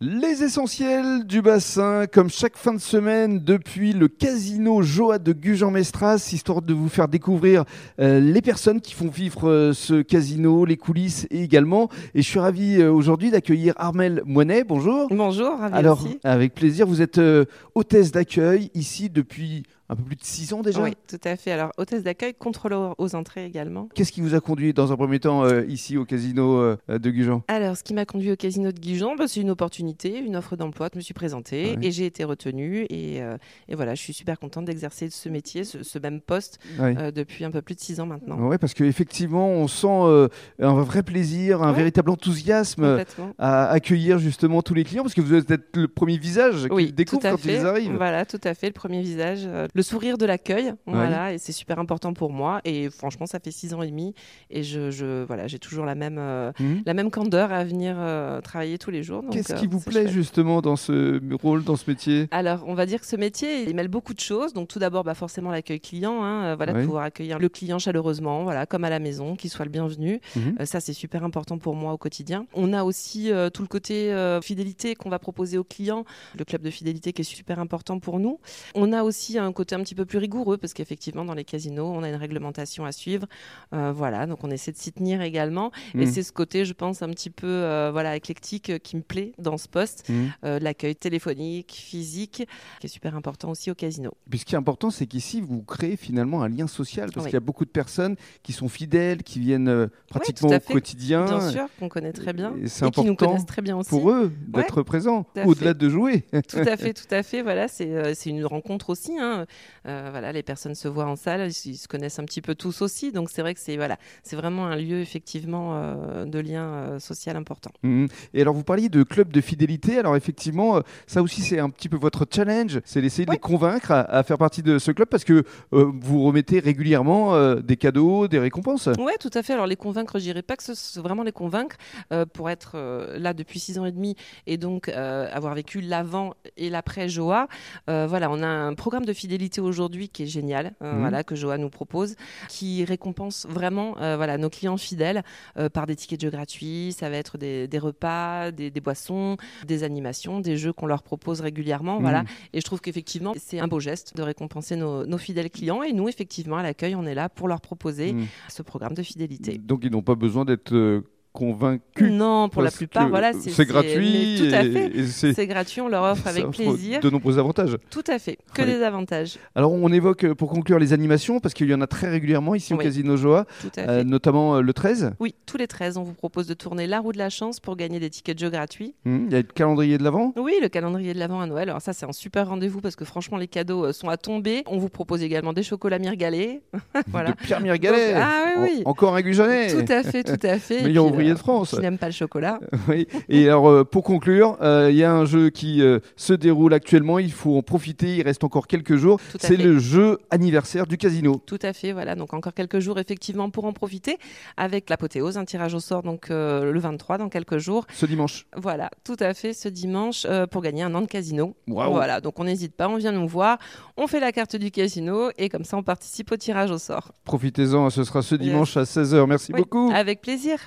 Les essentiels du bassin, comme chaque fin de semaine, depuis le casino Joa de Gujan-Mestras, histoire de vous faire découvrir euh, les personnes qui font vivre euh, ce casino, les coulisses également. Et je suis ravi euh, aujourd'hui d'accueillir Armel Moinet. Bonjour. Bonjour, ravi Alors, aussi. avec plaisir, vous êtes hôtesse d'accueil ici depuis un peu plus de six ans déjà. Oui, tout à fait. Alors, hôtesse d'accueil, contrôleur aux entrées également. Qu'est-ce qui vous a conduit dans un premier temps euh, ici au casino euh, de Gujan? Alors, ce qui m'a conduit au casino de Guijon, bah, c'est une opportunité, une offre d'emploi. Je me suis présentée et j'ai été retenue. Et, euh, et voilà, je suis super contente d'exercer ce métier, ce, ce même poste, depuis un peu plus de six ans maintenant. Ouais, parce qu'effectivement, on sent un vrai plaisir, un Ouais. véritable enthousiasme à accueillir justement tous les clients, parce que vous êtes le premier visage Oui, qu'ils découvrent tout à quand fait. ils arrivent. Voilà, tout à fait. Le premier visage, le sourire de l'accueil. Voilà, et c'est super important pour moi. Et franchement, ça fait six ans et demi. Et je, je voilà, j'ai toujours la même, euh, Mhm. la même candeur à venir euh, travailler tous les jours. Qu'est-ce euh, qui vous plaît chouette. justement dans ce rôle, dans ce métier? Alors, on va dire que ce métier, il mêle beaucoup de choses. Donc, tout d'abord, bah, forcément, l'accueil client. hein, voilà, de pouvoir accueillir le client chaleureusement, voilà, comme à la maison, qu'il soit le bienvenu. Mhm. Ça, c'est super important pour moi au quotidien. On a aussi tout le côté fidélité qu'on va proposer aux clients, le club de fidélité qui est super important pour nous. On a aussi un côté un petit peu plus rigoureux parce qu'effectivement, dans les casinos, on a une réglementation à suivre. Euh, voilà, donc on essaie de s'y tenir également. Et Mhm. c'est ce côté, je pense, un petit peu euh, voilà, éclectique euh, qui me plaît dans ce poste. Euh, l'accueil téléphonique, physique, qui est super important aussi au casino. Puis ce qui est important, c'est qu'ici, vous créez finalement un lien social, parce Oui. qu'il y a beaucoup de personnes qui sont fidèles, qui viennent pratiquement au quotidien. Bien sûr, qu'on connaît très bien Et c'est et qui nous important connaissent très bien aussi. Pour eux d'être présents, tout à au-delà de jouer. Tout à fait, tout à fait. Voilà, c'est c'est une rencontre aussi. hein. Euh, voilà, les personnes se voient en salle, ils, ils se connaissent un petit peu tous aussi. Donc c'est vrai que c'est voilà, c'est vraiment un lieu effectivement euh, de lien euh, social important. Mhm. Et alors, vous parliez de club de fidélité. Alors, effectivement, ça aussi, c'est un petit peu votre challenge. C'est d'essayer de Ouais. les convaincre à, à faire partie de ce club parce que vous remettez régulièrement des cadeaux, des récompenses. Ouais, tout à fait. Alors les convaincre, je dirais pas que ce soit vraiment les convaincre pour être là depuis six ans et demi et donc avoir vécu l'avant et l'après Joa. Voilà, on a un programme de fidélité aujourd'hui qui est génial, euh, Mhm. voilà que Joa nous propose, qui récompense vraiment euh, voilà nos clients fidèles euh, par des tickets de jeux gratuits. Ça va être des, des repas, des, des boissons, des animations, des jeux qu'on leur propose régulièrement. Voilà. Mhm. Et je trouve qu'effectivement c'est un beau geste de récompenser nos, nos fidèles clients et nous effectivement à l'accueil on est là pour leur proposer Mhm. ce programme de fidélité. Donc, ils n'ont pas besoin d'être euh, convaincus. Non, pour la plupart, voilà, c'est gratuit. Tout à fait. c'est- gratuit, on leur offre avec offre plaisir. De nombreux avantages. Tout à fait, que des avantages. Alors, on évoque euh, pour conclure les animations parce qu'il y en a très régulièrement ici au. Casino Joa, euh, notamment euh, le 13. Oui, tous les 13, on vous propose de tourner la roue de la chance pour gagner des tickets de jeu gratuits. Mhm. Il y a le calendrier de l'avant. Oui, le calendrier de l'Avent à Noël. Alors ça, c'est un super rendez-vous parce que franchement, les cadeaux euh, sont à tomber. On vous propose également des chocolats Mirgalais. voilà. de Pierre Mirgalet. Ah oui, oui. En- encore un Gujanais. Tout à fait, tout à fait. Meilleur ouvrier euh, de France. Qui n'aime pas le chocolat. Oui. Et alors, euh, pour conclure, euh, il y a un jeu qui euh, se déroule actuellement. Il faut en profiter. Il reste encore quelques jours. C'est le jeu anniversaire du casino. Tout à fait, voilà. Donc encore quelques jours effectivement pour en profiter avec l'apothéose, un tirage au sort donc euh, le 23 dans quelques jours. Ce dimanche. Voilà, tout à fait ce dimanche euh, pour gagner un an de casino. Waouh. Voilà, donc on n'hésite pas, on vient nous voir, on fait la carte du casino et comme ça on participe au tirage au sort. Profitez-en. Ce sera ce Yes. dimanche à 16h. Merci Oui, beaucoup. Avec plaisir.